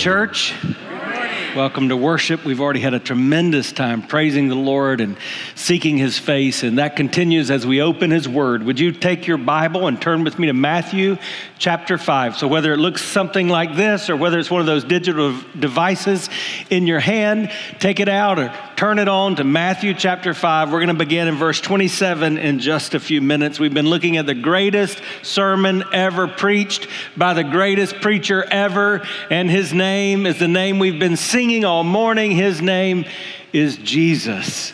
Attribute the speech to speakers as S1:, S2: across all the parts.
S1: church. Welcome to worship. We've already had a tremendous time praising the Lord and seeking His face, and that continues as we open His Word. Would you take your Bible and turn with me to Matthew chapter 5? So, whether it looks something like this or whether it's one of those digital devices in your hand, take it out or turn it on to Matthew chapter 5. We're going to begin in verse 27 in just a few minutes. We've been looking at the greatest sermon ever preached by the greatest preacher ever, and His name is the name we've been singing all morning. His name is Jesus.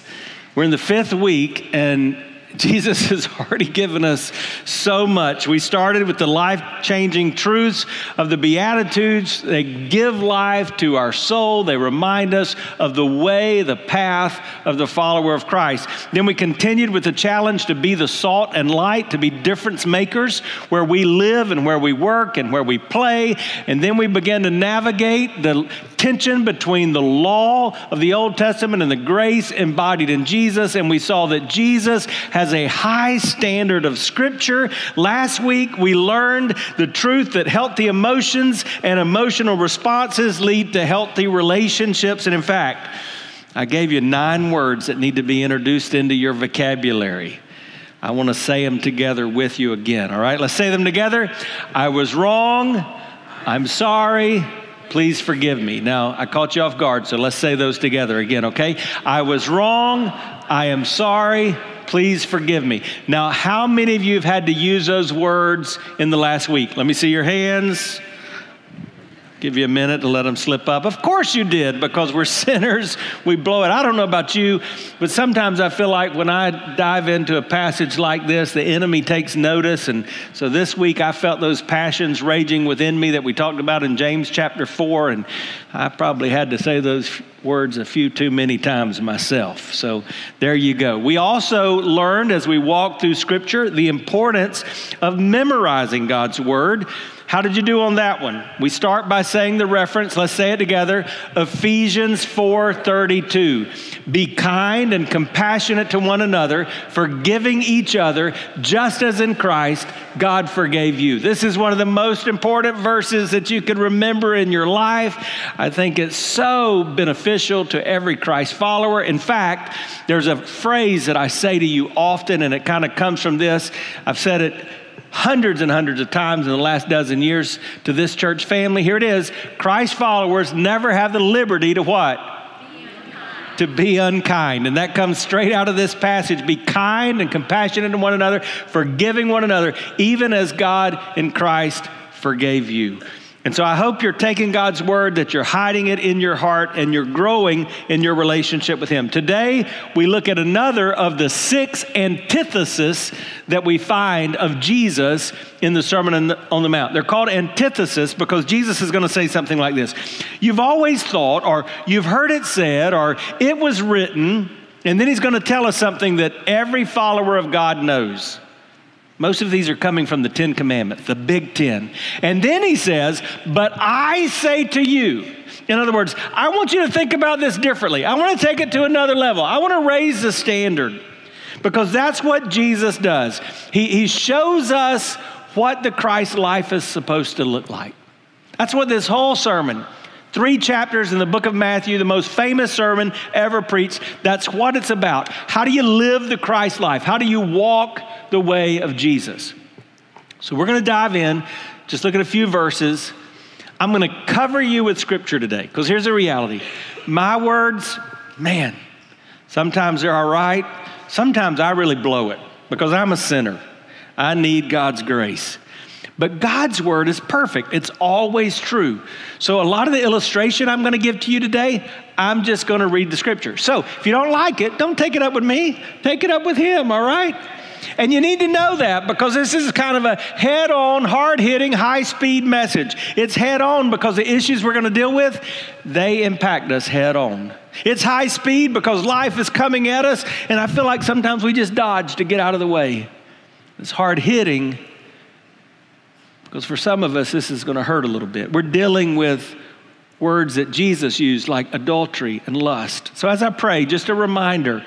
S1: We're in the fifth week, and Jesus has already given us so much. We started with the life changing truths of the Beatitudes. They give life to our soul, they remind us of the way, the path of the follower of Christ. Then we continued with the challenge to be the salt and light, to be difference makers where we live and where we work and where we play. And then we began to navigate the tension between the law of the Old Testament and the grace embodied in Jesus. And we saw that Jesus has has a high standard of Scripture. Last week, we learned the truth that healthy emotions and emotional responses lead to healthy relationships. And in fact, I gave you nine words that need to be introduced into your vocabulary. I want to say them together with you again. All right, let's say them together. I was wrong. I'm sorry. Please forgive me. Now, I caught you off guard, so let's say those together again, okay? I was wrong. I am sorry. Please forgive me. Now, how many of you have had to use those words in the last week? Let me see your hands. Give you a minute to let them slip up. Of course you did, because we're sinners. We blow it. I don't know about you, but sometimes I feel like when I dive into a passage like this, the enemy takes notice. And so this week I felt those passions raging within me that we talked about in James chapter 4. And I probably had to say those words a few too many times myself. So there you go. We also learned as we walked through Scripture the importance of memorizing God's Word. How did you do on that one? We start by saying the reference. Let's say it together. Ephesians 4:32. Be kind and compassionate to one another, forgiving each other, just as in Christ God forgave you. This is one of the most important verses that you can remember in your life. I think it's so beneficial to every Christ follower. In fact, there's a phrase that I say to you often and it kind of comes from this. I've said it hundreds and hundreds of times in the last dozen years to this church family. Here it is Christ followers never have the liberty to what? to be unkind. And that comes straight out of this passage. Be kind and compassionate to one another, forgiving one another, even as God in Christ forgave you. And so I hope you're taking God's word, that you're hiding it in your heart, and you're growing in your relationship with Him. Today, we look at another of the six antitheses that we find of Jesus in the Sermon on the Mount. They're called antithesis because Jesus is going to say something like this You've always thought, or you've heard it said, or it was written, and then He's going to tell us something that every follower of God knows. Most of these are coming from the Ten Commandments, the Big Ten. And then he says, But I say to you, in other words, I want you to think about this differently. I want to take it to another level. I want to raise the standard because that's what Jesus does. He, he shows us what the Christ life is supposed to look like. That's what this whole sermon Three chapters in the book of Matthew, the most famous sermon ever preached. That's what it's about. How do you live the Christ life? How do you walk the way of Jesus? So we're going to dive in, just look at a few verses. I'm going to cover you with scripture today because here's the reality. My words, man, sometimes they're all right. Sometimes I really blow it because I'm a sinner. I need God's grace. But God's word is perfect, it's always true. So, a lot of the illustration I'm going to give to you today, I'm just going to read the scripture. So, if you don't like it, don't take it up with me, take it up with Him, all right? And you need to know that because this is kind of a head on, hard hitting, high speed message. It's head on because the issues we're going to deal with, they impact us head on. It's high speed because life is coming at us, and I feel like sometimes we just dodge to get out of the way. It's hard hitting because for some of us, this is going to hurt a little bit. We're dealing with words that Jesus used, like adultery and lust. So as I pray, just a reminder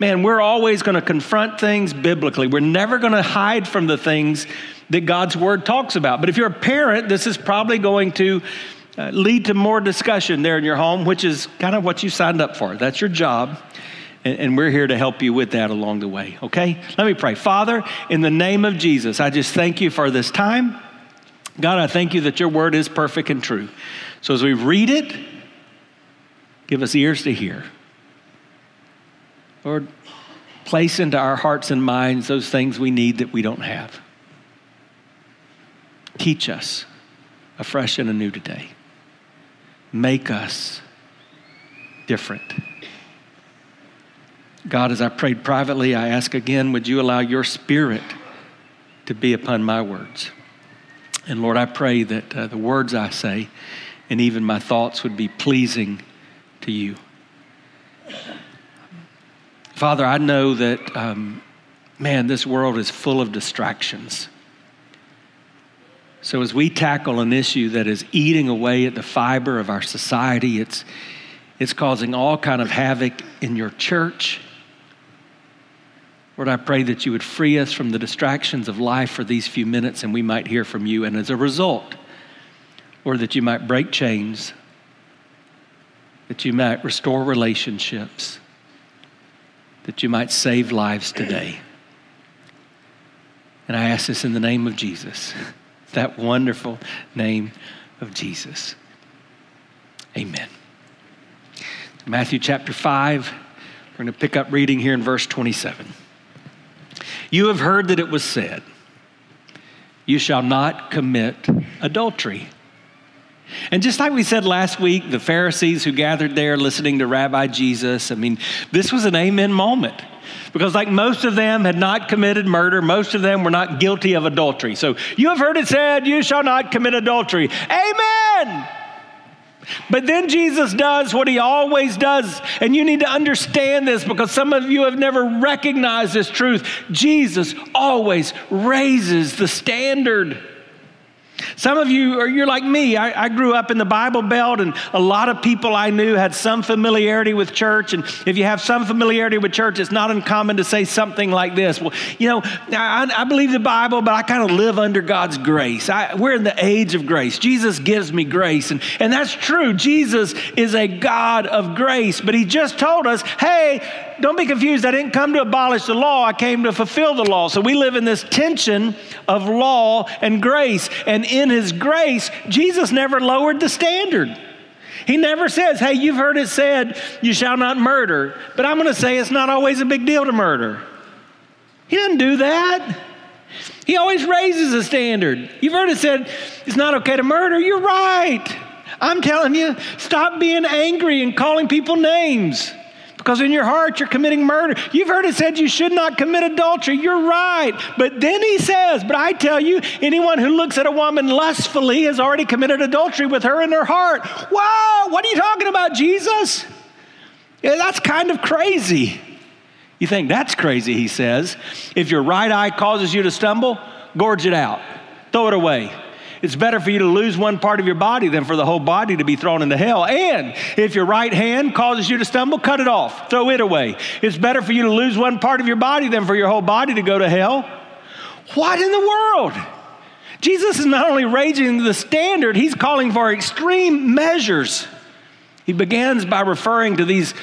S1: man, we're always going to confront things biblically. We're never going to hide from the things that God's word talks about. But if you're a parent, this is probably going to uh, lead to more discussion there in your home, which is kind of what you signed up for. That's your job. And, and we're here to help you with that along the way, okay? Let me pray. Father, in the name of Jesus, I just thank you for this time. God, I thank you that your word is perfect and true. So as we read it, give us ears to hear. Lord, place into our hearts and minds those things we need that we don't have. Teach us afresh and anew today. Make us different. God, as I prayed privately, I ask again, would you allow your spirit to be upon my words? And Lord, I pray that uh, the words I say and even my thoughts would be pleasing to you. Father, I know that, um, man, this world is full of distractions. So as we tackle an issue that is eating away at the fiber of our society, it's, it's causing all kind of havoc in your church. Lord, I pray that you would free us from the distractions of life for these few minutes and we might hear from you. And as a result, or that you might break chains, that you might restore relationships, that you might save lives today. And I ask this in the name of Jesus, that wonderful name of Jesus. Amen. Matthew chapter 5, we're going to pick up reading here in verse 27. You have heard that it was said, You shall not commit adultery. And just like we said last week, the Pharisees who gathered there listening to Rabbi Jesus, I mean, this was an amen moment. Because, like most of them had not committed murder, most of them were not guilty of adultery. So, you have heard it said, You shall not commit adultery. Amen. But then Jesus does what he always does. And you need to understand this because some of you have never recognized this truth. Jesus always raises the standard. Some of you are you're like me. I, I, grew up in the Bible Belt, and a lot of people I knew had some familiarity with church. And if you have some familiarity with church, it's not uncommon to say something like this. Well, you know, I, I believe the Bible, but I kind of live under God's grace. I, we're in the age of grace. Jesus gives me grace. And, and that's true. Jesus is a God of grace, but He just told us, hey, don't be confused. I didn't come to abolish the law, I came to fulfill the law. So we live in this tension of law and grace. And in his grace, Jesus never lowered the standard. He never says, hey, you've heard it said, you shall not murder. But I'm going to say it's not always a big deal to murder. He doesn't do that. He always raises the standard. You've heard it said, it's not okay to murder. You're right. I'm telling you, stop being angry and calling people names because in your heart you're committing murder. You've heard it said you should not commit adultery. You're right. But then he says, But I tell you, anyone who looks at a woman lustfully has already committed adultery with her in her heart. Wow, what are you talking about, Jesus? Yeah, that's kind of crazy. You think that's crazy, he says. If your right eye causes you to stumble, gorge it out, throw it away. It's better for you to lose one part of your body than for the whole body to be thrown into hell. And if your right hand causes you to stumble, cut it off, throw it away. It's better for you to lose one part of your body than for your whole body to go to hell. What in the world? Jesus is not only raising the standard, he's calling for extreme measures. He begins by referring to these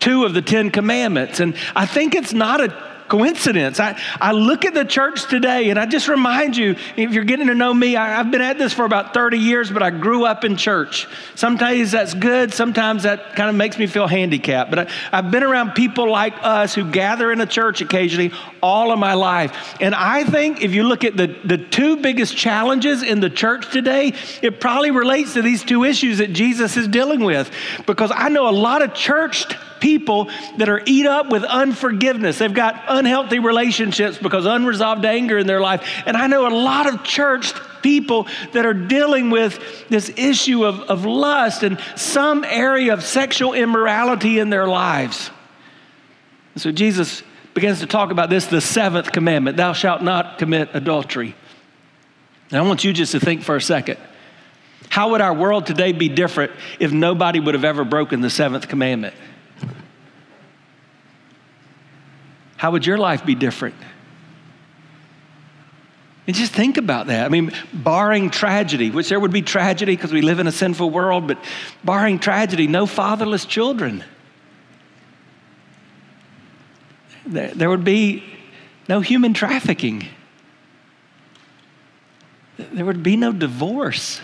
S1: two of the Ten Commandments. And I think it's not a coincidence. I, I look at the church today and I just remind you if you're getting to know me, I, have been at this for about 30 years, but I grew up in church. Sometimes that's good, sometimes that kind of makes me feel handicapped. But I, I've been around people like us who gather in a church occasionally all of my life. And I think if you look at the, the two biggest challenges in the church today, it probably relates to these two issues that Jesus is dealing with. Because I know a lot of church people that are eat up with unforgiveness. They've got unhealthy relationships because unresolved anger in their life. And I know a lot of church people that are dealing with this issue of, of lust and some area of sexual immorality in their lives. And so Jesus begins to talk about this, the seventh commandment thou shalt not commit adultery. And I want you just to think for a second. How would our world today be different if nobody would have ever broken the seventh commandment? How would your life be different? And just think about that. I mean, barring tragedy, which there would be tragedy because we live in a sinful world, but barring tragedy, no fatherless children. There would be no human trafficking. There would be no divorce.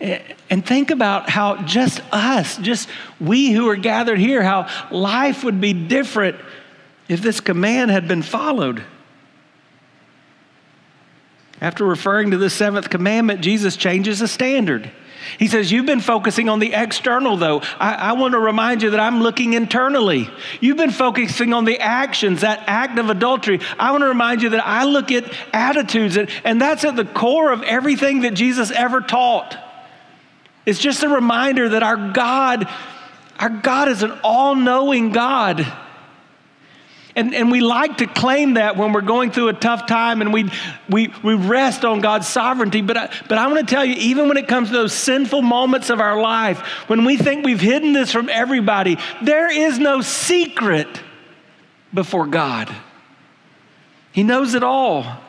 S1: And think about how just us, just we who are gathered here, how life would be different if this command had been followed. After referring to the seventh commandment, Jesus changes the standard. He says, You've been focusing on the external, though. I, I, want to remind you that I'm looking internally. You've been focusing on the actions, that act of adultery. I want to remind you that I look at attitudes, and, and that's at the core of everything that Jesus ever taught. It's just a reminder that our God, our God is an all knowing God. And, and we like to claim that when we're going through a tough time and we, we, we rest on God's sovereignty. But I, but I want to tell you, even when it comes to those sinful moments of our life, when we think we've hidden this from everybody, there is no secret before God. He knows it all.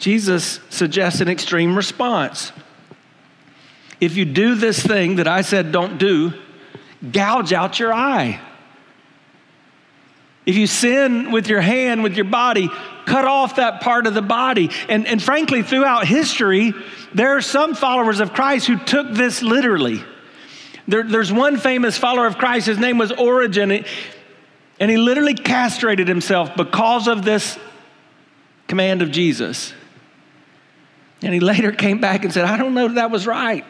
S1: Jesus suggests an extreme response. If you do this thing that I said don't do, gouge out your eye. If you sin with your hand, with your body, cut off that part of the body. And, and frankly, throughout history, there are some followers of Christ who took this literally. There, there's one famous follower of Christ, his name was Origen, and he literally castrated himself because of this command of Jesus. And he later came back and said, I don't know that, that was right.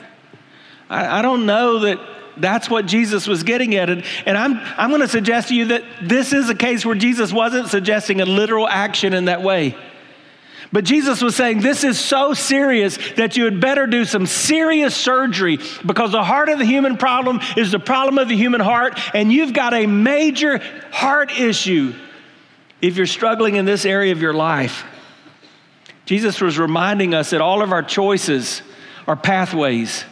S1: I, I don't know that that's what Jesus was getting at. And, and I'm, I'm going to suggest to you that this is a case where Jesus wasn't suggesting a literal action in that way. But Jesus was saying, This is so serious that you had better do some serious surgery because the heart of the human problem is the problem of the human heart, and you've got a major heart issue if you're struggling in this area of your life. Jesus was reminding us that all of our choices are pathways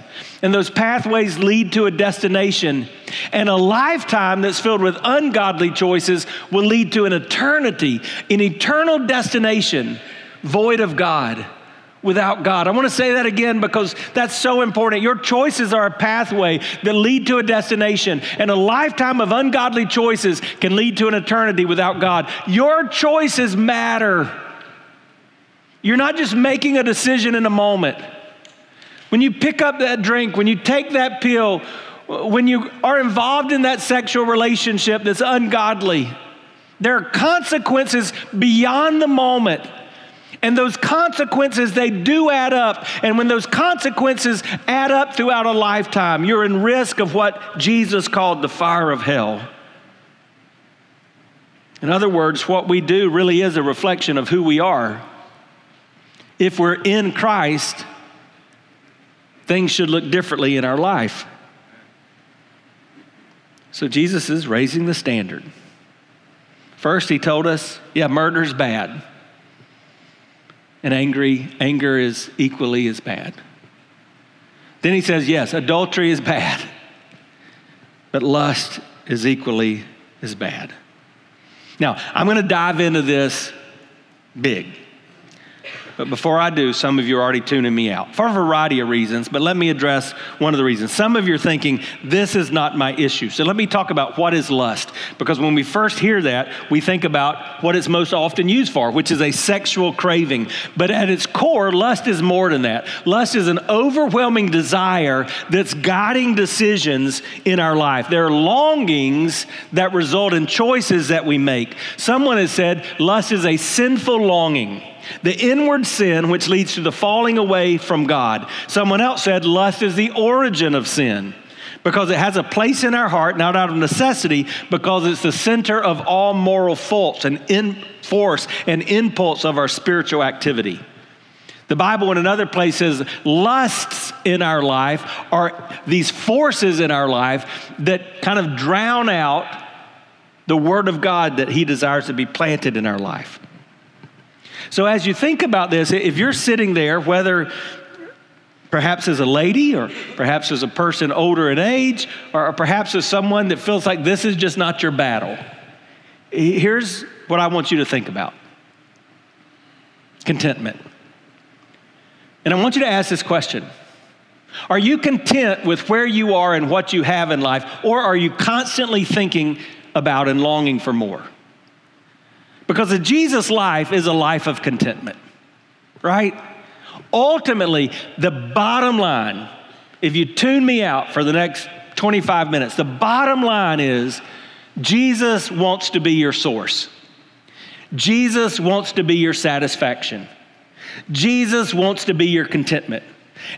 S1: and those pathways lead to a destination. And a lifetime that's filled with ungodly choices will lead to an eternity, an eternal destination void of God, without God. I want to say that again because that's so important. Your choices are a pathway that lead to a destination, and a lifetime of ungodly choices can lead to an eternity without God. Your choices matter. You're not just making a decision in a moment. When you pick up that drink, when you take that pill, when you are involved in that sexual relationship that's ungodly, there are consequences beyond the moment. And those consequences, they do add up. And when those consequences add up throughout a lifetime, you're in risk of what Jesus called the fire of hell. In other words, what we do really is a reflection of who we are. If we're in Christ, things should look differently in our life. So Jesus is raising the standard. First, he told us, yeah, murder is bad. And angry, anger is equally as bad. Then he says, yes, adultery is bad, but lust is equally as bad. Now, I'm going to dive into this big. But before I do, some of you are already tuning me out for a variety of reasons, but let me address one of the reasons. Some of you are thinking, this is not my issue. So let me talk about what is lust. Because when we first hear that, we think about what it's most often used for, which is a sexual craving. But at its core, lust is more than that. Lust is an overwhelming desire that's guiding decisions in our life. There are longings that result in choices that we make. Someone has said lust is a sinful longing. The inward sin, which leads to the falling away from God. Someone else said lust is the origin of sin because it has a place in our heart, not out of necessity, because it's the center of all moral faults and in force and impulse of our spiritual activity. The Bible in another place says lusts in our life are these forces in our life that kind of drown out the Word of God that He desires to be planted in our life. So, as you think about this, if you're sitting there, whether perhaps as a lady, or perhaps as a person older in age, or perhaps as someone that feels like this is just not your battle, Here's what I want you to think about contentment. And I want you to ask this question Are you content with where you are and what you have in life, or are you constantly thinking about and longing for more? Because a Jesus life is a life of contentment, right? Ultimately, the bottom line, if you tune me out for the next 25 minutes, the bottom line is Jesus wants to be your source. Jesus wants to be your satisfaction. Jesus wants to be your contentment.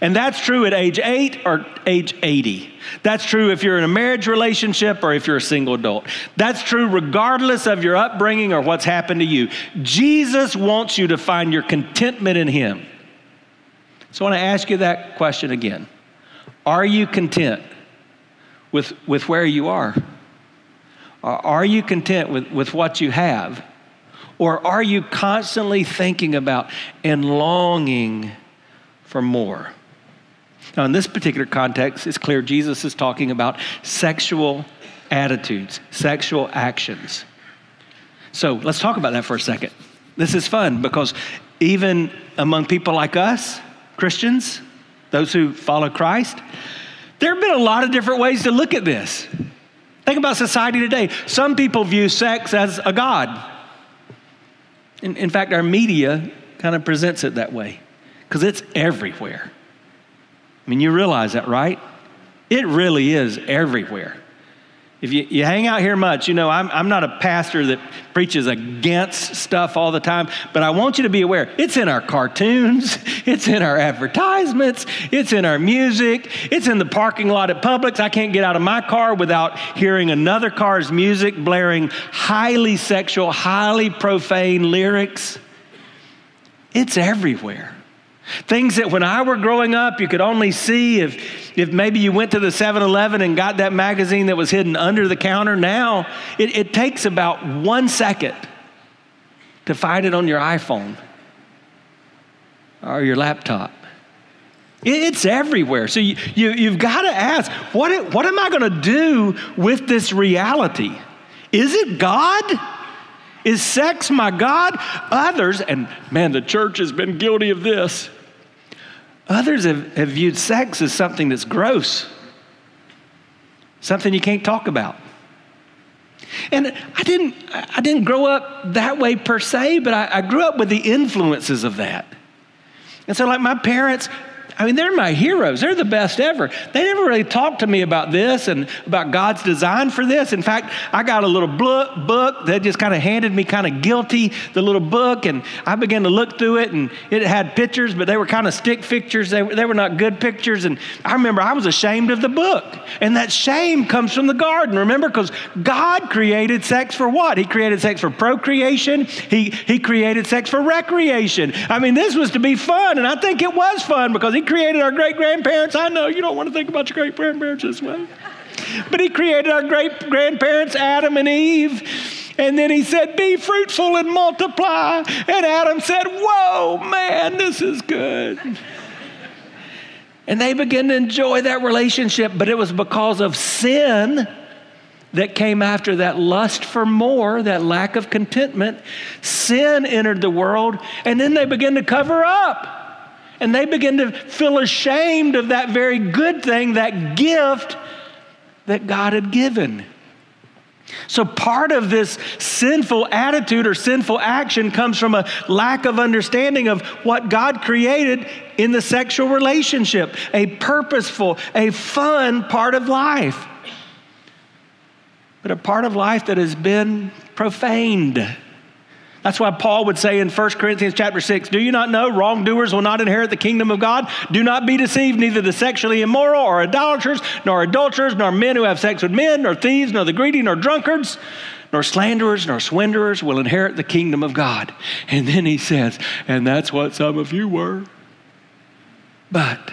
S1: And that's true at age eight or age 80. That's true if you're in a marriage relationship or if you're a single adult. That's true regardless of your upbringing or what's happened to you. Jesus wants you to find your contentment in Him. So I want to ask you that question again Are you content with, with where you are? Are you content with, with what you have? Or are you constantly thinking about and longing for more? Now, in this particular context, it's clear Jesus is talking about sexual attitudes, sexual actions. So let's talk about that for a second. This is fun because even among people like us, Christians, those who follow Christ, there have been a lot of different ways to look at this. Think about society today. Some people view sex as a God. In, in fact, our media kind of presents it that way because it's everywhere. I mean, you realize that, right? It really is everywhere. If you, you hang out here much, you know, I'm, I'm not a pastor that preaches against stuff all the time, but I want you to be aware it's in our cartoons, it's in our advertisements, it's in our music, it's in the parking lot at Publix. I can't get out of my car without hearing another car's music blaring highly sexual, highly profane lyrics. It's everywhere. Things that when I were growing up, you could only see if, if maybe you went to the 7 Eleven and got that magazine that was hidden under the counter. Now, it, it takes about one second to find it on your iPhone or your laptop. It's everywhere. So you, you, have got to ask what, what am I going to do with this reality? Is it God? Is sex my God? Others, and man, the church has been guilty of this. Others have, have viewed sex as something that's gross, something you can't talk about. And I didn't, I didn't grow up that way per se, but I, I grew up with the influences of that. And so, like, my parents, I mean, they're my heroes. They're the best ever. They never really talked to me about this and about God's design for this. In fact, I got a little book that just kind of handed me kind of guilty, the little book, and I began to look through it, and it had pictures, but they were kind of stick pictures. They, they were not good pictures. And I remember I was ashamed of the book. And that shame comes from the garden, remember? Because God created sex for what? He created sex for procreation, he, he created sex for recreation. I mean, this was to be fun, and I think it was fun because He created our great grandparents. I know you don't want to think about your great grandparents this way. But he created our great grandparents, Adam and Eve. And then he said, Be fruitful and multiply. And Adam said, Whoa, man, this is good. And they began to enjoy that relationship, but it was because of sin that came after that lust for more, that lack of contentment. Sin entered the world, and then they began to cover up. And they begin to feel ashamed of that very good thing, that gift that God had given. So, part of this sinful attitude or sinful action comes from a lack of understanding of what God created in the sexual relationship a purposeful, a fun part of life, but a part of life that has been profaned that's why Paul would say in 1 Corinthians chapter 6, Do you not know wrongdoers will not inherit the kingdom of God? Do not be deceived, neither the sexually immoral or idolaters, nor adulterers, nor men who have sex with men, nor thieves, nor the greedy, nor drunkards, nor slanderers, nor swindlers will inherit the kingdom of God. And then he says, And that's what some of you were. But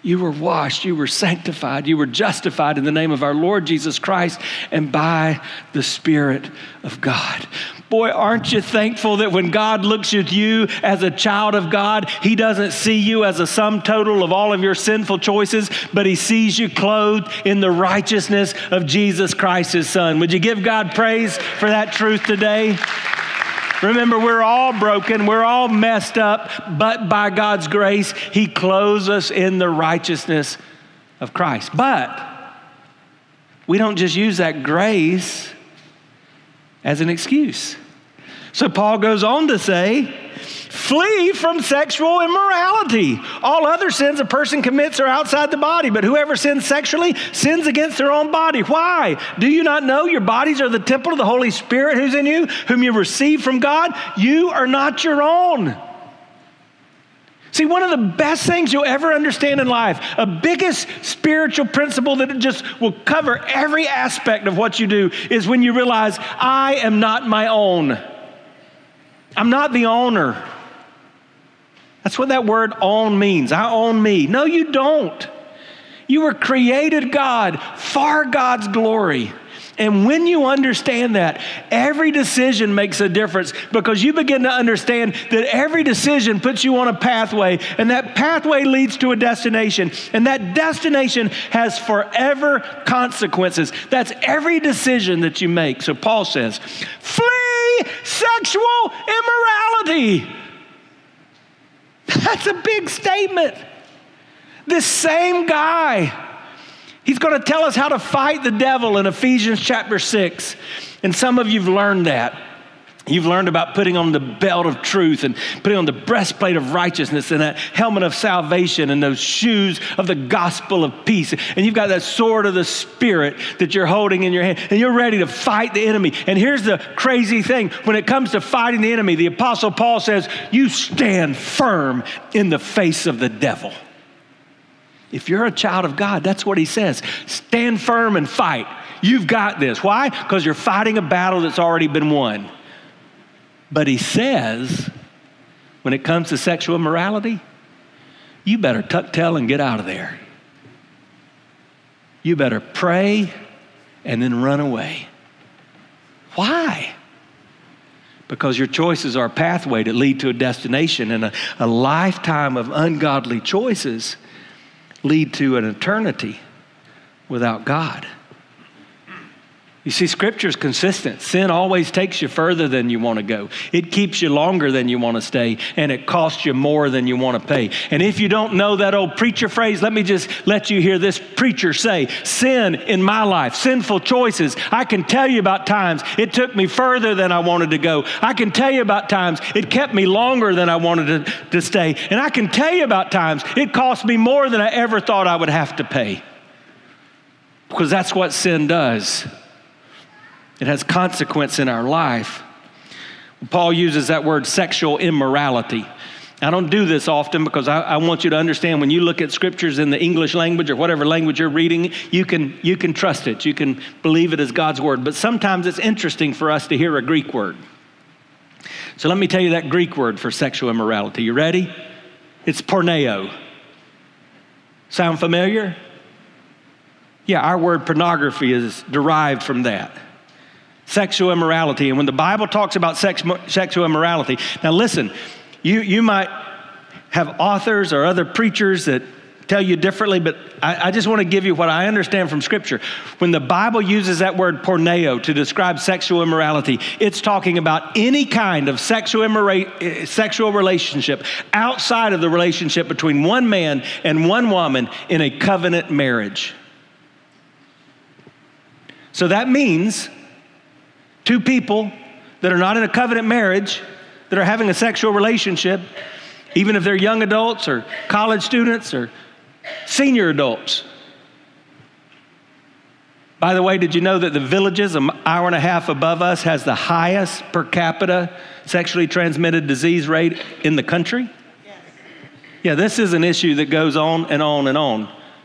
S1: you were washed, you were sanctified, you were justified in the name of our Lord Jesus Christ and by the Spirit of God. Boy, aren't you thankful that when God looks at you as a child of God, He doesn't see you as a sum total of all of your sinful choices, but He sees you clothed in the righteousness of Jesus Christ, His Son. Would you give God praise for that truth today? Remember, we're all broken, we're all messed up, but by God's grace, He clothes us in the righteousness of Christ. But we don't just use that grace as an excuse. So Paul goes on to say, Flee from sexual immorality. All other sins a person commits are outside the body, but whoever sins sexually sins against their own body. Why? Do you not know your bodies are the temple of the Holy Spirit who's in you, whom you received from God? You are not your own. See, one of the best things you'll ever understand in life, a biggest spiritual principle that just will cover every aspect of what you do, is when you realize, I am not my own. I'm not the owner. That's what that word own means. I own me. No, you don't. You were created God for God's glory. And when you understand that, every decision makes a difference because you begin to understand that every decision puts you on a pathway, and that pathway leads to a destination, and that destination has forever consequences. That's every decision that you make. So Paul says, flee sexual immorality. That's a big statement. This same guy, he's going to tell us how to fight the devil in Ephesians chapter 6. And some of you've learned that. You've learned about putting on the belt of truth and putting on the breastplate of righteousness and that helmet of salvation and those shoes of the gospel of peace. And you've got that sword of the Spirit that you're holding in your hand and you're ready to fight the enemy. And here's the crazy thing when it comes to fighting the enemy, the Apostle Paul says, You stand firm in the face of the devil. If you're a child of God, that's what he says. Stand firm and fight. You've got this. Why? Because you're fighting a battle that's already been won. But he says, when it comes to sexual immorality, you better tuck tail and get out of there. You better pray and then run away. Why? Because your choices are a pathway to lead to a destination, and a, a lifetime of ungodly choices lead to an eternity without God. You see, Scripture is consistent. Sin always takes you further than you want to go. It keeps you longer than you want to stay, and it costs you more than you want to pay. And if you don't know that old preacher phrase, let me just let you hear this preacher say Sin in my life, sinful choices. I can tell you about times it took me further than I wanted to go. I can tell you about times it kept me longer than I wanted to, to stay. And I can tell you about times it cost me more than I ever thought I would have to pay. Because that's what sin does. It has consequence in our life. Paul uses that word sexual immorality. I don't do this often because I, I, want you to understand when you look at scriptures in the English language or whatever language you're reading, you can, you can trust it. You can believe it as God's word. But sometimes it's interesting for us to hear a Greek word. So let me tell you that Greek word for sexual immorality. You ready? It's porneo. Sound familiar? Yeah, our word pornography is derived from that sexual immorality. And when the Bible talks about sex, sexual immorality, now listen, you, you might have authors or other preachers that tell you differently, but I, I, just want to give you what I understand from Scripture. When the Bible uses that word porneo to describe sexual immorality, it's talking about any kind of sexual, immora- eh, sexual relationship outside of the relationship between one man and one woman in a covenant marriage. So that means Two people that are not in a covenant marriage, that are having a sexual relationship, even if they're young adults or college students or senior adults. By the way, did you know that the villages an hour and a half above us has the highest per capita sexually transmitted disease rate in the country? Yes. Yeah, this is an issue that goes on and on and on.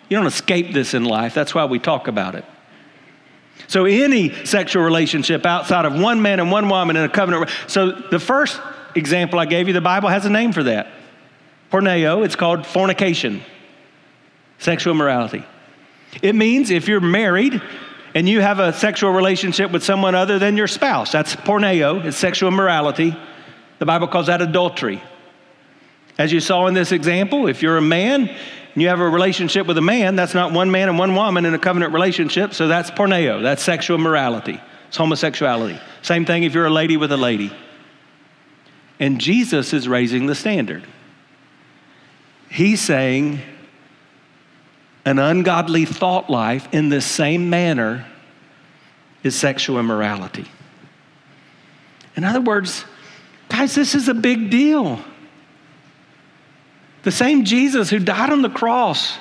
S1: You don't escape this in life. That's why we talk about it. So, any sexual relationship outside of one man and one woman in a covenant. So, the first example I gave you, the Bible has a name for that. Porneo, it's called fornication, sexual immorality. It means if you're married and you have a sexual relationship with someone other than your spouse. That's porneo, it's sexual immorality. The Bible calls that adultery. As you saw in this example, if you're a man and you have a relationship with a man, that's not one man and one woman in a covenant relationship, so that's porneo, that's sexual immorality, it's homosexuality. Same thing if you're a lady with a lady. And Jesus is raising the standard. He's saying, an ungodly thought life in the same manner is sexual immorality. In other words, guys, this is a big deal. The same Jesus who died on the cross,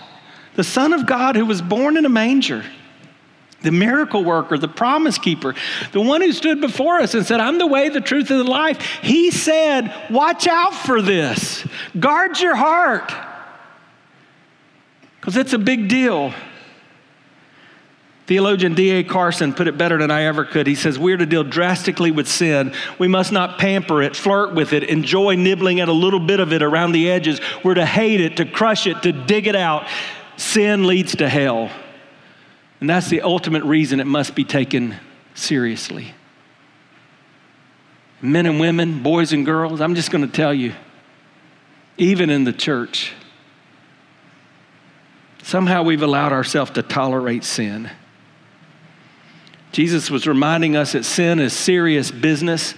S1: the Son of God who was born in a manger, the miracle worker, the promise keeper, the one who stood before us and said, I'm the way, the truth, and the life. He said, Watch out for this, guard your heart because it's a big deal. Theologian D.A. Carson put it better than I ever could. He says, We're to deal drastically with sin. We must not pamper it, flirt with it, enjoy nibbling at a little bit of it around the edges. We're to hate it, to crush it, to dig it out. Sin leads to hell. And that's the ultimate reason it must be taken seriously. Men and women, boys and girls, I'm just going to tell you, even in the church, Somehow we've allowed ourselves to tolerate sin. Jesus was reminding us that sin is serious business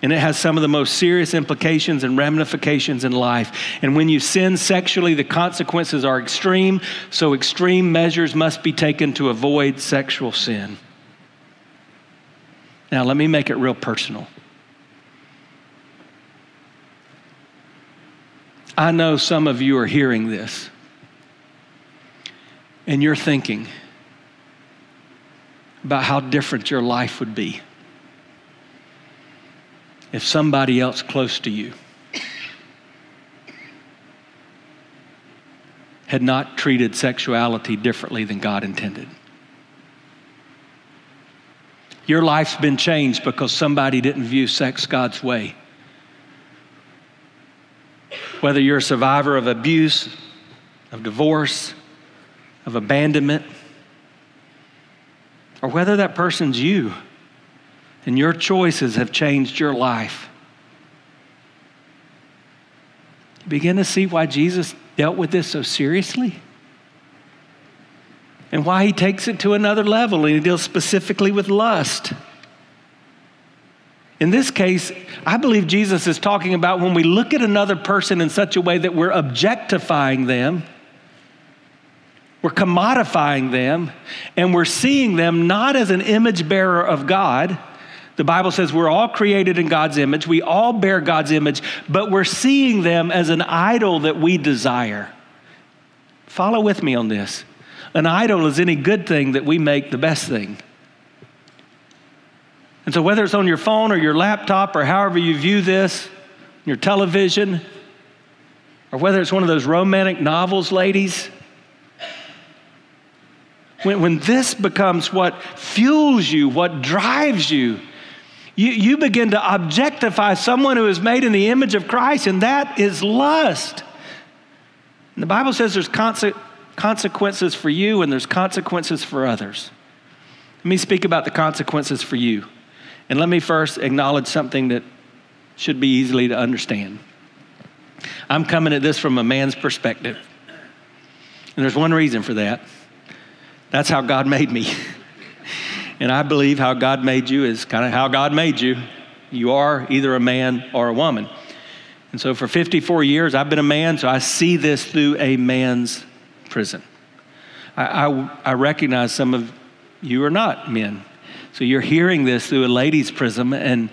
S1: and it has some of the most serious implications and ramifications in life. And when you sin sexually, the consequences are extreme, so extreme measures must be taken to avoid sexual sin. Now, let me make it real personal. I know some of you are hearing this and you're thinking about how different your life would be if somebody else close to you had not treated sexuality differently than God intended. Your life's been changed because somebody didn't view sex God's way. Whether you're a survivor of abuse, of divorce, of abandonment, or whether that person's you and your choices have changed your life. You begin to see why Jesus dealt with this so seriously and why he takes it to another level and he deals specifically with lust. In this case, I believe Jesus is talking about when we look at another person in such a way that we're objectifying them we're commodifying them and we're seeing them not as an image bearer of God. The Bible says we're all created in God's image, we all bear God's image, but we're seeing them as an idol that we desire. Follow with me on this. An idol is any good thing that we make the best thing. And so, whether it's on your phone or your laptop or however you view this, your television, or whether it's one of those romantic novels, ladies, when, when this becomes what fuels you, what drives you, you, you begin to objectify someone who is made in the image of Christ, and that is lust. And the Bible says there's conse- consequences for you and there's consequences for others. Let me speak about the consequences for you. And let me first acknowledge something that should be easily to understand. I'm coming at this from a man's perspective. And there's one reason for that. That's how God made me. and I believe how God made you is kind of how God made you. You are either a man or a woman. And so for 54 years, I've been a man, so I see this through a man's prison. I, I, I recognize some of you are not men. So you're hearing this through a lady's prism, and,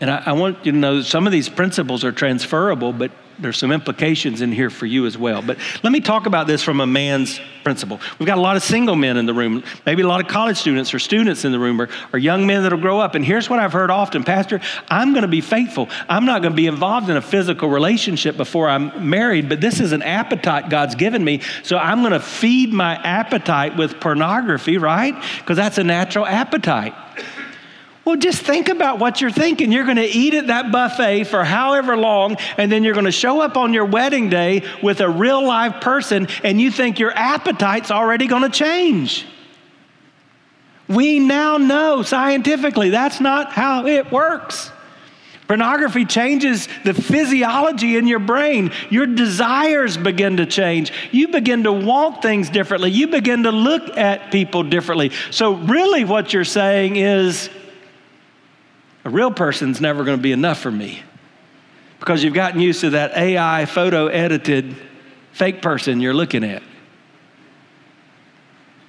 S1: and I, I want you to know some of these principles are transferable, but there's some implications in here for you as well. But let me talk about this from a man's principle. We've got a lot of single men in the room, maybe a lot of college students or students in the room, or, or young men that'll grow up. And here's what I've heard often Pastor, I'm going to be faithful. I'm not going to be involved in a physical relationship before I'm married, but this is an appetite God's given me. So I'm going to feed my appetite with pornography, right? Because that's a natural appetite. Well, just think about what you're thinking. You're going to eat at that buffet for however long, and then you're going to show up on your wedding day with a real live person, and you think your appetite's already going to change. We now know scientifically that's not how it works. Pornography changes the physiology in your brain. Your desires begin to change. You begin to want things differently. You begin to look at people differently. So, really, what you're saying is a real person's never going to be enough for me because you've gotten used to that AI photo edited fake person you're looking at.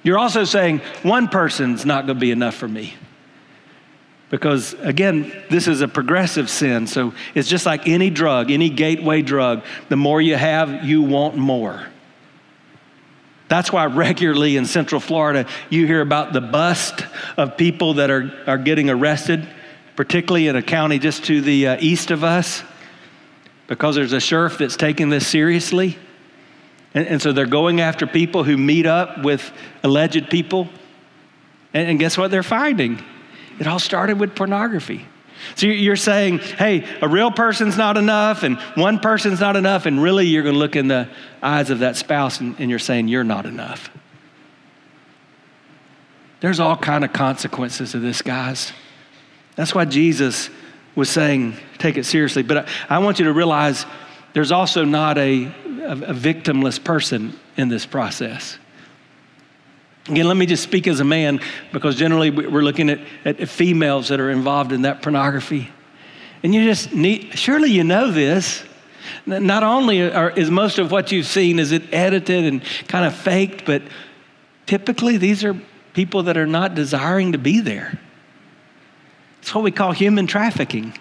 S1: You're also saying one person's not going to be enough for me. Because again, this is a progressive sin. So it's just like any drug, any gateway drug. The more you have, you want more. That's why regularly in Central Florida, you hear about the bust of people that are, are getting arrested, particularly in a county just to the uh, east of us, because there's a sheriff that's taking this seriously. And, and so they're going after people who meet up with alleged people. And, and guess what they're finding? It all started with pornography. So you're saying, hey, a real person's not enough and one person's not enough, and really you're going to look in the eyes of that spouse and, and you're saying you're not enough. There's all kind of consequences to this, guys. That's why Jesus was saying, take it seriously. But I, I want you to realize there's also not a, a, a victimless person in this process. Again, let me just speak as a man because generally we're looking at, at females that are involved in that pornography. And you just need, surely you know this. Not only are, is most of what you've seen is it edited and kind of faked, but typically these are people that are not desiring to be there. It's what we call human trafficking.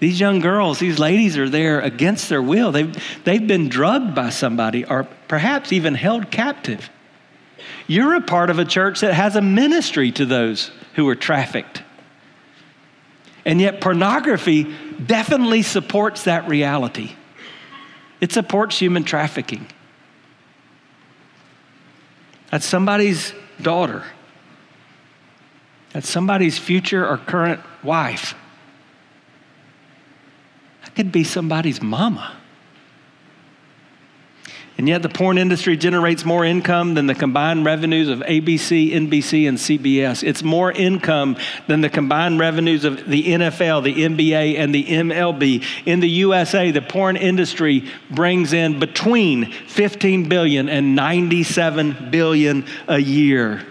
S1: These young girls, these ladies are there against their will. They've, they've been drugged by somebody or perhaps even held captive. You're a part of a church that has a ministry to those who are trafficked. And yet, pornography definitely supports that reality. It supports human trafficking. That's somebody's daughter, that's somebody's future or current wife. That could be somebody's mama. And yet, the porn industry generates more income than the combined revenues of ABC, NBC, and CBS. It's more income than the combined revenues of the NFL, the NBA, and the MLB. In the USA, the porn industry brings in between 15 billion and 97 billion a year.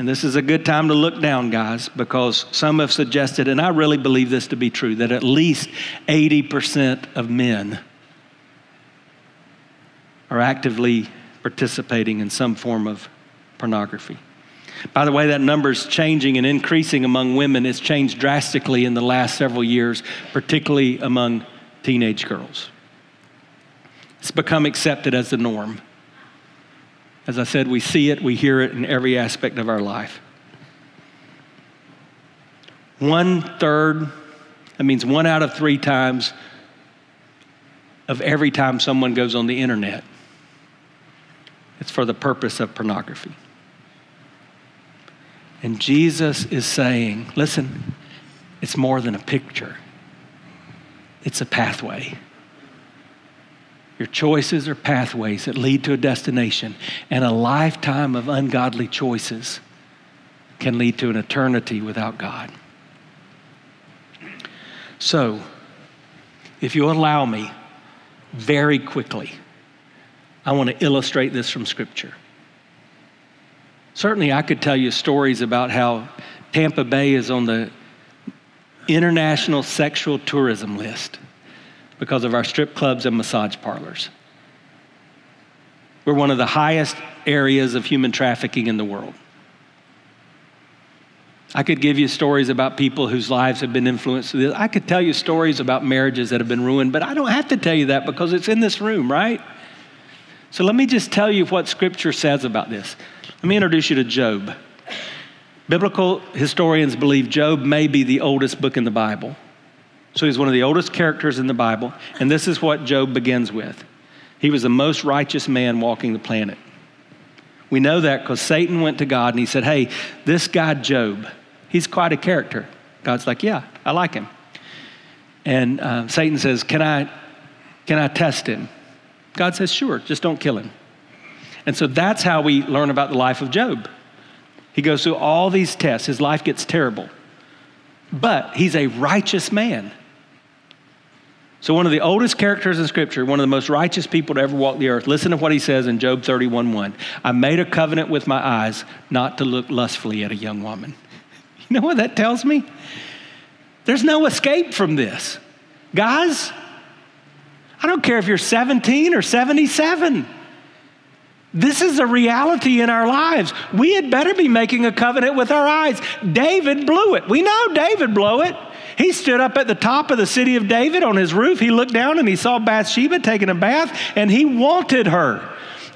S1: And this is a good time to look down, guys, because some have suggested, and I really believe this to be true, that at least 80% of men are actively participating in some form of pornography. By the way, that number is changing and increasing among women. It's changed drastically in the last several years, particularly among teenage girls. It's become accepted as the norm. As I said, we see it, we hear it in every aspect of our life. One third, that means one out of three times of every time someone goes on the internet it's for the purpose of pornography. And Jesus is saying, listen, it's more than a picture, it's a pathway. Your choices are pathways that lead to a destination, and a lifetime of ungodly choices can lead to an eternity without God. So, if you allow me, very quickly, I want to illustrate this from Scripture. Certainly, I could tell you stories about how Tampa Bay is on the international sexual tourism list because of our strip clubs and massage parlors. We're one of the highest areas of human trafficking in the world. I could give you stories about people whose lives have been influenced. I could tell you stories about marriages that have been ruined, but I don't have to tell you that because it's in this room, right? So let me just tell you what Scripture says about this. Let me introduce you to Job. Biblical historians believe Job may be the oldest book in the Bible. So he's one of the oldest characters in the Bible, and this is what Job begins with. He was the most righteous man walking the planet. We know that because Satan went to God and he said, Hey, this guy Job, he's quite a character. God's like, Yeah, I like him. And uh, Satan says, Can I, can I test him? God says, sure, just don't kill him. And so that's how we learn about the life of Job. He He goes through all these tests. His life gets terrible. But he's a righteous man. So, one of the oldest characters in Scripture, one of the most righteous people to ever walk the earth, listen to what he says in Job 31 1. I made a covenant with my eyes not to look lustfully at a young woman. You know what that tells me? There's no escape from this. Guys, I don't care if you're 17 or 77. This is a reality in our lives. We had better be making a covenant with our eyes. David blew it. We know David blew it. He stood up at the top of the city of David on his roof. He looked down and he saw Bathsheba taking a bath and he wanted her.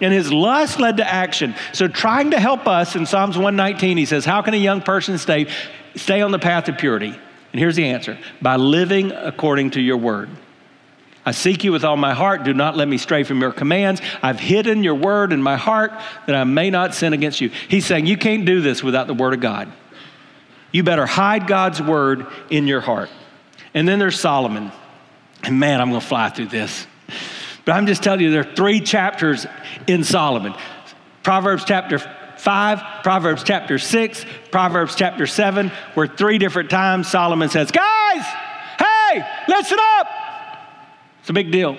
S1: And his lust led to action. So, trying to help us in Psalms 119, he says, How can a young person stay, stay on the path of purity? And here's the answer by living according to your word. I seek you with all my heart. Do not let me stray from your commands. I've hidden your word in my heart that I may not sin against you. He's saying you can't do this without the word of God. You better hide God's word in your heart. And then there's Solomon. And man, I'm going to fly through this. But I'm just telling you, there are three chapters in Solomon Proverbs chapter 5, Proverbs chapter 6, Proverbs chapter 7, where three different times Solomon says, Guys, hey, listen up. It's a big deal.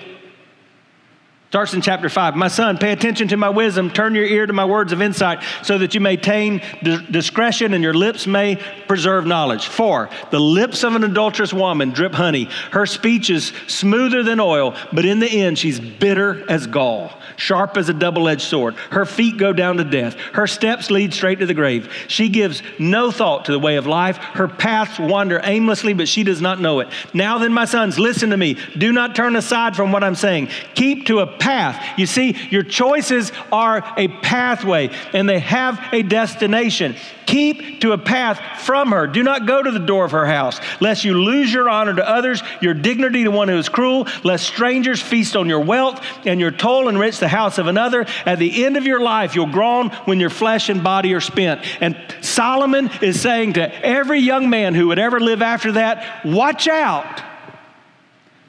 S1: Starts in chapter 5. My son, pay attention to my wisdom. Turn your ear to my words of insight so that you may attain discretion and your lips may preserve knowledge. 4. The lips of an adulterous woman drip honey. Her speech is smoother than oil, but in the end, she's bitter as gall sharp as a double edged sword. Her feet go down to death. Her steps lead straight to the grave. She gives no thought to the way of life. Her paths wander aimlessly, but she does not know it. Now then, my sons, listen to me. Do not turn aside from what I'm saying. Keep to a path. You see, your choices are a pathway and they have a destination. Keep to a path from her. Do not go to the door of her house, lest you lose your honor to others, your dignity to one who is cruel, lest strangers feast on your wealth and your toil enrich the house of another. At the end of your life, you'll groan when your flesh and body are spent. And Solomon is saying to every young man who would ever live after that, watch out,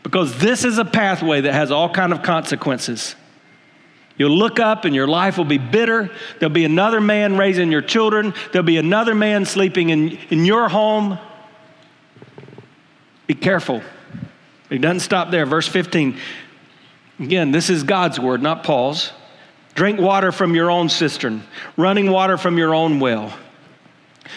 S1: because this is a pathway that has all kind of consequences. You'll look up and your life will be bitter. There'll be another man raising your children. There'll be another man sleeping in, in your home. Be careful. He doesn't stop there. Verse 15. Again, this is God's word, not Paul's. Drink water from your own cistern, running water from your own well.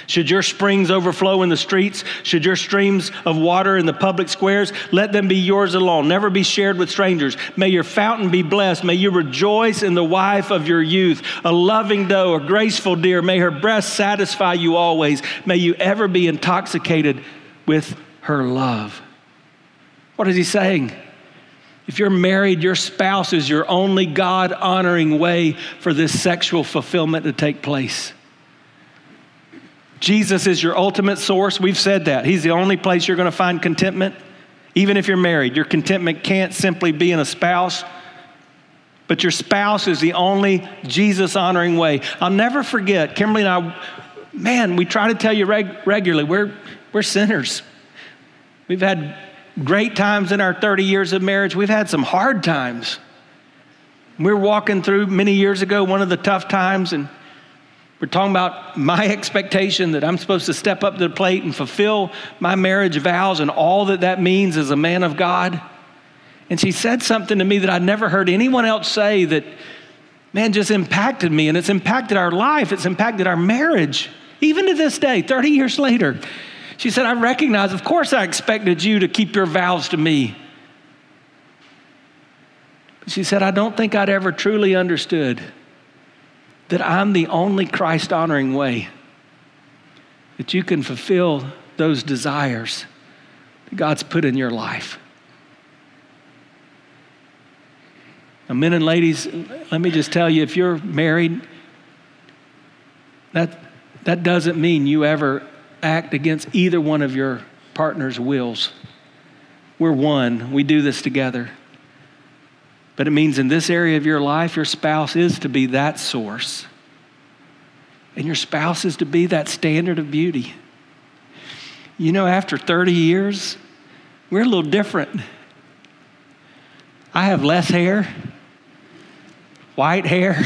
S1: Should your springs overflow in the streets, should your streams of water in the public squares, let them be yours alone, never be shared with strangers. May your fountain be blessed. May you rejoice in the wife of your youth, a loving doe, a graceful deer. May her breast satisfy you always. May you ever be intoxicated with her love. What is he saying? If you're married, your spouse is your only God honoring way for this sexual fulfillment to take place. Jesus is your ultimate source. We've said that. He's the only place you're going to find contentment. Even if you're married, your contentment can't simply be in a spouse, but your spouse is the only Jesus honoring way. I'll never forget, Kimberly and I, man, we try to tell you reg- regularly, we're, we're sinners. We've had great times in our 30 years of marriage, we've had some hard times. We were walking through many years ago one of the tough times, and we're talking about my expectation that I'm supposed to step up to the plate and fulfill my marriage vows and all that that means as a man of God. And she said something to me that I'd never heard anyone else say that, man, just impacted me. And it's impacted our life, it's impacted our marriage, even to this day, 30 years later. She said, I recognize, of course, I expected you to keep your vows to me. She said, I don't think I'd ever truly understood that I'm the only Christ honoring way that you can fulfill those desires that God's put in your life. Now, men and ladies, let me just tell you if you're married, that, that doesn't mean you ever act against either one of your partner's wills. We're one, we do this together. But it means in this area of your life, your spouse is to be that source. And your spouse is to be that standard of beauty. You know, after 30 years, we're a little different. I have less hair, white hair.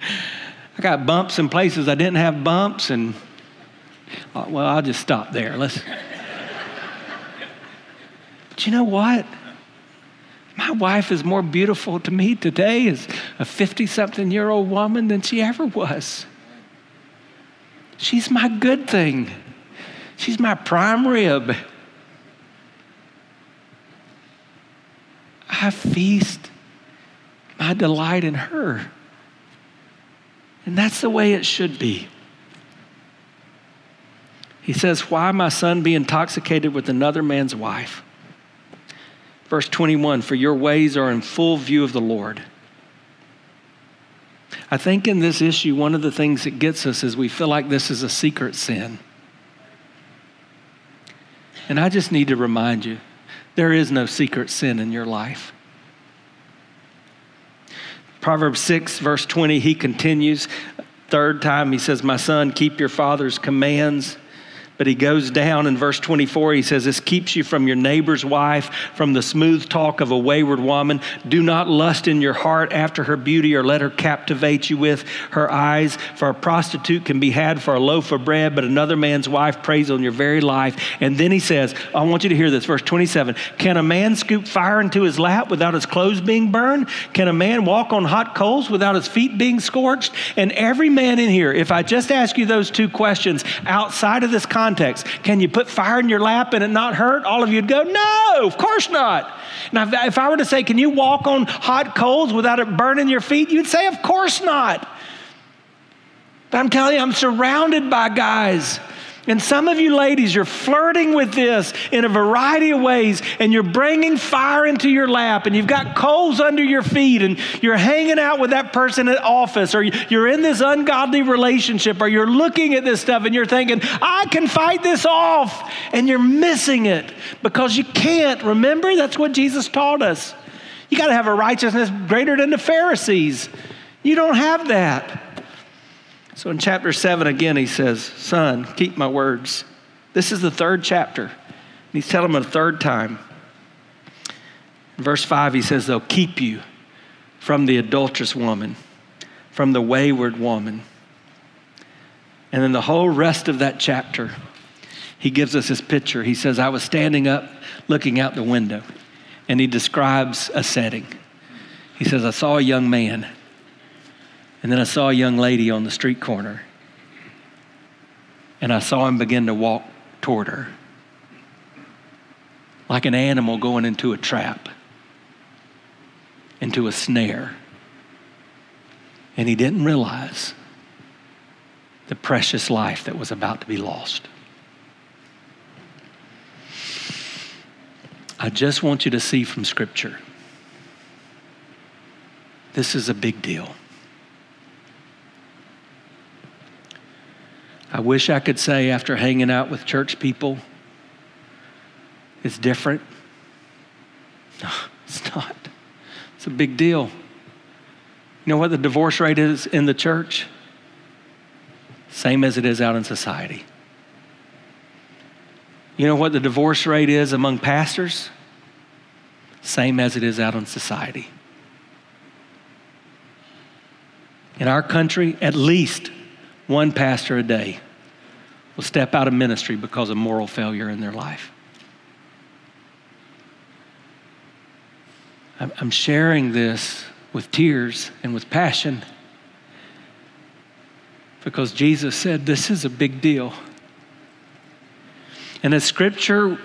S1: I got bumps in places I didn't have bumps, and uh, well, I'll just stop there. Let's. but you know what? My wife is more beautiful to me today as a 50 something year old woman than she ever was. She's my good thing. She's my prime rib. I feast my delight in her. And that's the way it should be. He says, Why, my son, be intoxicated with another man's wife? Verse 21 For your ways are in full view of the Lord. I think in this issue, one of the things that gets us is we feel like this is a secret sin. And I just need to remind you there is no secret sin in your life. Proverbs 6, verse 20, he continues. Third time, he says, My son, keep your father's commands but he goes down in verse 24. He says, This keeps you from your neighbor's wife, from the smooth talk of a wayward woman. Do not lust in your heart after her beauty, or let her captivate you with her eyes. For a prostitute can be had for a loaf of bread, but another man's wife preys on your very life. And then he says, I want you to hear this, verse 27 Can a man scoop fire into his lap without his clothes being burned? Can a man walk on hot coals without his feet being scorched? And every man in here, if I just ask you those two questions outside of this context, context. Can you put fire in your lap and it not hurt? All of you'd go, no, of course not. Now, if I were to say, can you walk on hot coals without it burning your feet? You'd say, of course not. But I'm telling you, I'm surrounded by guys and some of you ladies, you're flirting with this in a variety of ways, and you're bringing fire into your lap, and you've got coals under your feet, and you're hanging out with that person at office, or you're in this ungodly relationship, or you're looking at this stuff and you're thinking, I can fight this off, and you're missing it because you can't. Remember, that's what Jesus taught us. You got to have a righteousness greater than the Pharisees. You don't have that. So in chapter 7, again, he says, Son, keep my words. This is the third chapter. And He's telling him a third time. In verse 5, he says, They'll keep you from the adulterous woman, from the wayward woman. And then the whole rest of that chapter, he gives us his picture. He says, I was standing up looking out the window, and he describes a setting. He says, I saw a young man and then I saw a young lady on the street corner. And I saw him begin to walk toward her like an animal going into a trap, into a snare. And he didn't realize the precious life that was about to be lost. I just want you to see from Scripture this is a big deal. I wish I could say after hanging out with church people, it's different. No, it's not. It's a big deal. You know what the divorce rate is in the church? Same as it is out in society. You know what the divorce rate is among pastors? Same as it is out in society. In our country, at least one pastor a day will step out of ministry because of moral failure in their life. I'm sharing this with tears and with passion because Jesus said this is a big deal. And as scripture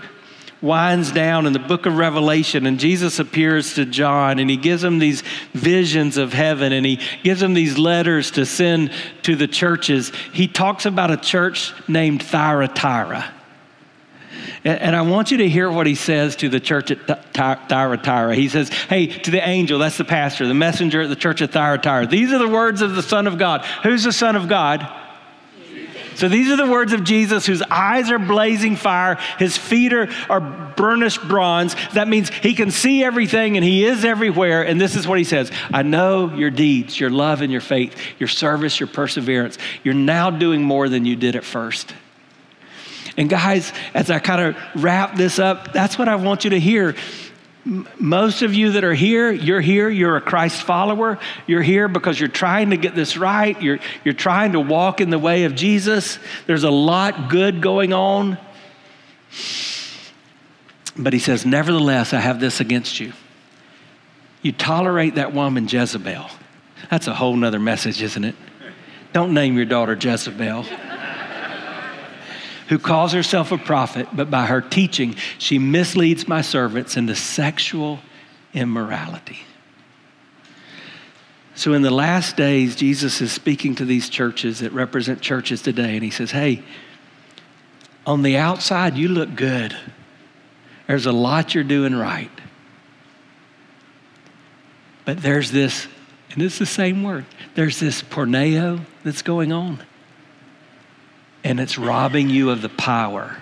S1: winds down in the book of Revelation, and Jesus appears to John, and he gives him these visions of heaven, and he gives him these letters to send to the churches. He talks about a church named Thyatira. And I want you to hear what he says to the church at Thyatira. He says, Hey, to the angel, that's the pastor, the messenger at the church of Thyatira. These are the words of the Son of God. Who's the Son of God? So these are the words of Jesus, whose eyes are blazing fire, his feet are, are burnished bronze. That means he can see everything and he is everywhere. And this is what he says I know your deeds, your love and your faith, your service, your perseverance. You're now doing more than you did at first. And guys, as I kind of wrap this up, that's what I want you to hear. Most of you that are here, you're here, you're a Christ follower. You're here because you're trying to get this right. You're, you're trying to walk in the way of Jesus. There's a lot good going on. But he says, Nevertheless, I have this against you. You tolerate that woman, Jezebel. That's a whole nother message, isn't it? Don't name your daughter Jezebel who calls herself a prophet, but by her teaching, she misleads my servants into sexual immorality. So, in the last days, Jesus is speaking to these churches that represent churches today, and he says, Hey, on the outside, you look good. There's a lot you're doing right. But there's this, and it's the same word, there's this porneo that's going on and it's robbing you of the power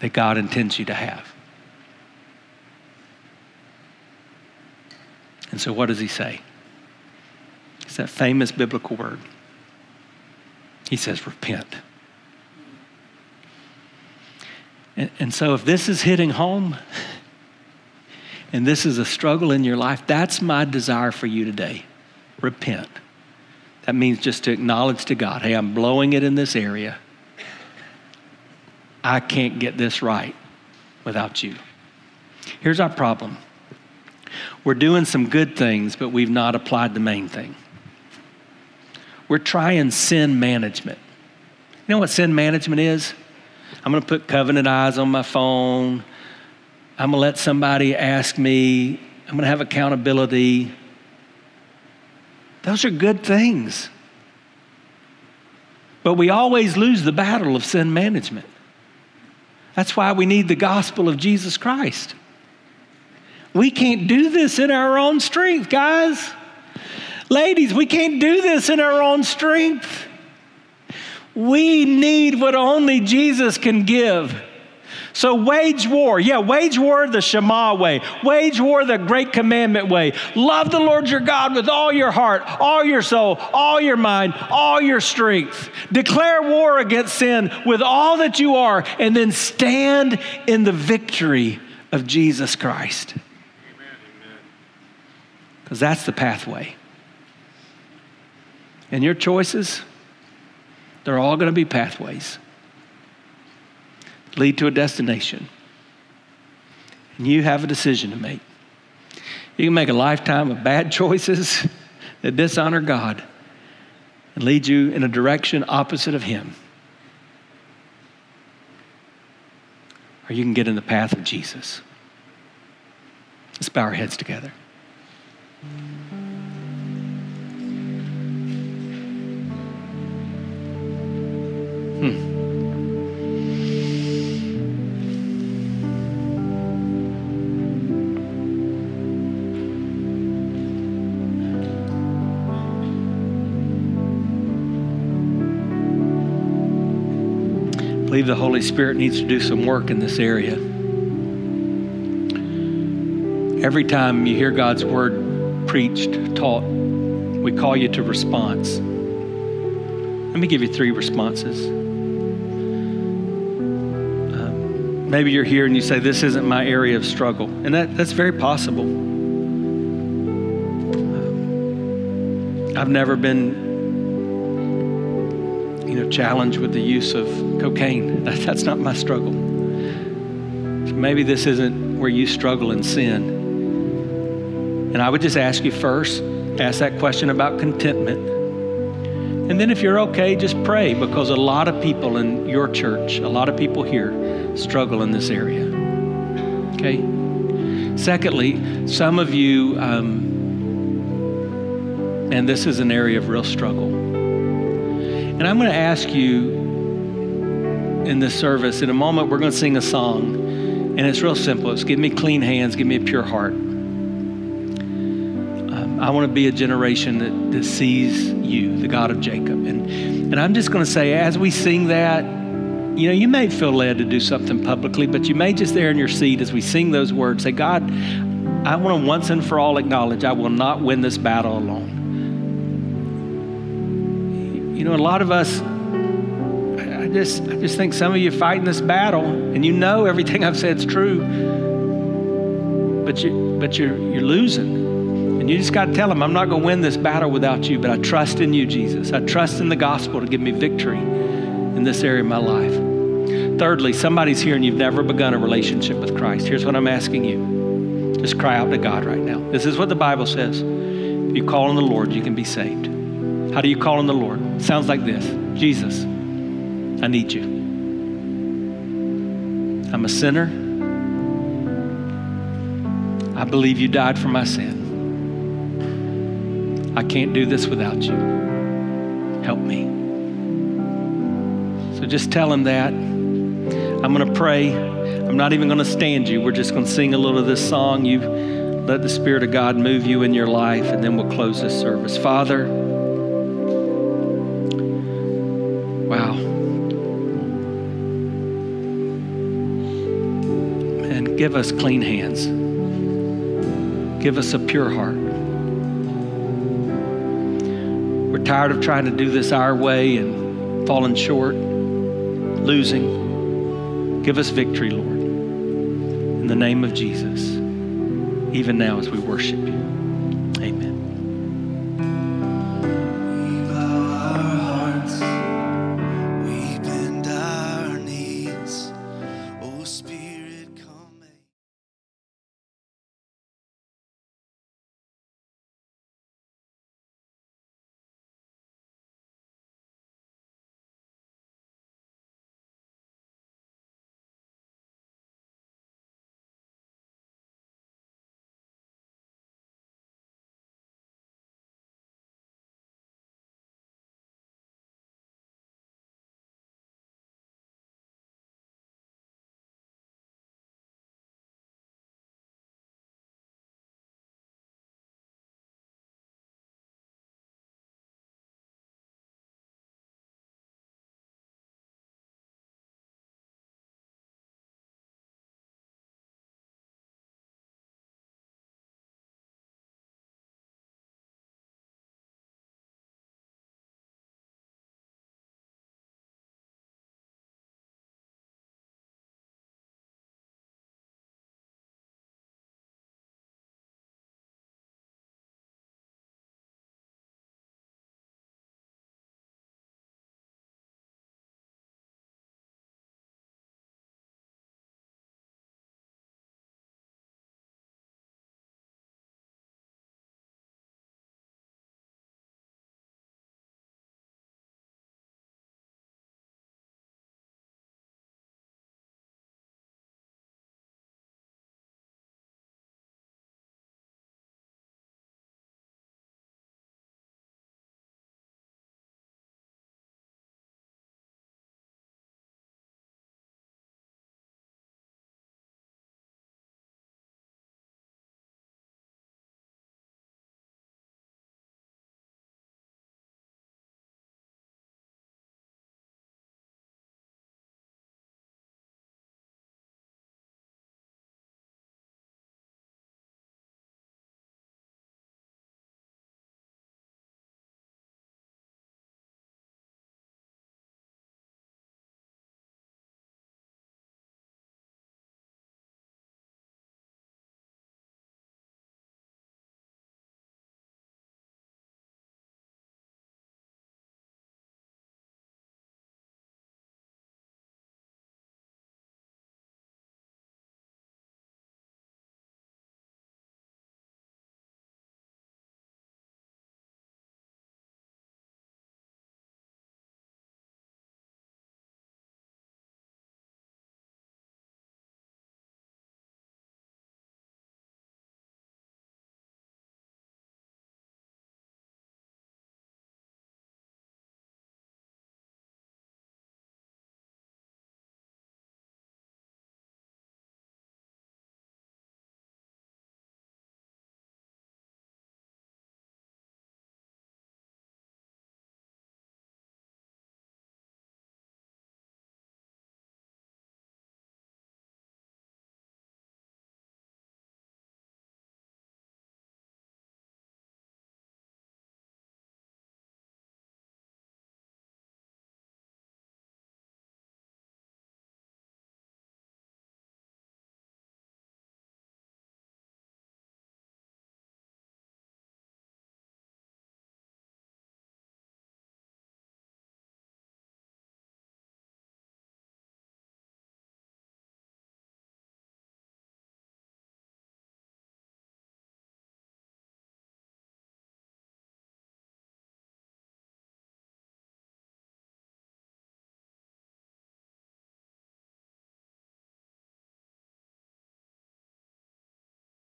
S1: that God intends you to have. And so, what does he say? It's that famous biblical word. He says, repent. And, and so, if this is hitting home and this is a struggle in your life, that's my desire for you today. Repent. That means just to acknowledge to God, hey, I'm blowing it in this area. I can't get this right without you. Here's our problem we're doing some good things, but we've not applied the main thing. We're trying sin management. You know what sin management is? I'm going to put covenant eyes on my phone. I'm going to let somebody ask me. I'm going to have accountability. Those are good things. But we always lose the battle of sin management. That's why we need the gospel of Jesus Christ. We can't do this in our own strength, guys. Ladies, we can't do this in our own strength. We need what only Jesus can give. So wage war. Yeah, wage war the Shema way. Wage war the great commandment way. Love the Lord your God with all your heart, all your soul, all your mind, all your strength. Declare war against sin with all that you are, and then stand in the victory of Jesus Christ. Because that's the pathway. And your choices, they're all going to be pathways lead to a destination. And you have a decision to make. You can make a lifetime of bad choices that dishonor God and lead you in a direction opposite of Him. Or you can get in the path of Jesus. Let's bow our heads together. Hmm. Believe the Holy Spirit needs to do some work in this area. Every time you hear God's word preached, taught, we call you to response. Let me give you three responses. Um, maybe you're here and you say, This isn't my area of struggle. And that, that's very possible. Um, I've never been know, challenged with the use of cocaine. That, that's not my struggle. So maybe this isn't where you struggle in sin. And I would just ask you first, ask that question about contentment. And then if you're okay, just pray because a lot of people in your church, a lot of people here struggle in this area. Okay? Secondly, some of you, um, and this is an area of real struggle. And I'm going to ask you in this service, in a moment, we're going to sing a song. And it's real simple it's give me clean hands, give me a pure heart. Um, I want to be a generation that, that sees you, the God of Jacob. And, and I'm just going to say, as we sing that, you know, you may feel led to do something publicly, but you may just there in your seat as we sing those words say, God, I want to once and for all acknowledge I will not win this battle You know, a lot of us, I, just, I just think some of you fighting this battle, and you know everything I've said is true, but you, but you're, you're losing. And you just got to tell them, I'm not going to win this battle without you, but I trust in you, Jesus. I trust in the gospel to give me victory in this area of my life. Thirdly, somebody's here and you've never begun a relationship with Christ. Here's what I'm asking you just cry out to God right now. This is what the Bible says. If you call on the Lord, you can be saved. How do you call on the Lord? Sounds like this Jesus, I need you. I'm a sinner. I believe you died for my sin. I can't do this without you. Help me. So just tell him that. I'm going to pray. I'm not even going to stand you. We're just going to sing a little of this song. You let the Spirit of God move you in your life, and then we'll close this service. Father, give us clean hands. Give us a pure heart. We're tired of trying to do this our way and falling short, losing. Give us victory, Lord. In the name of Jesus, even now as we worship you.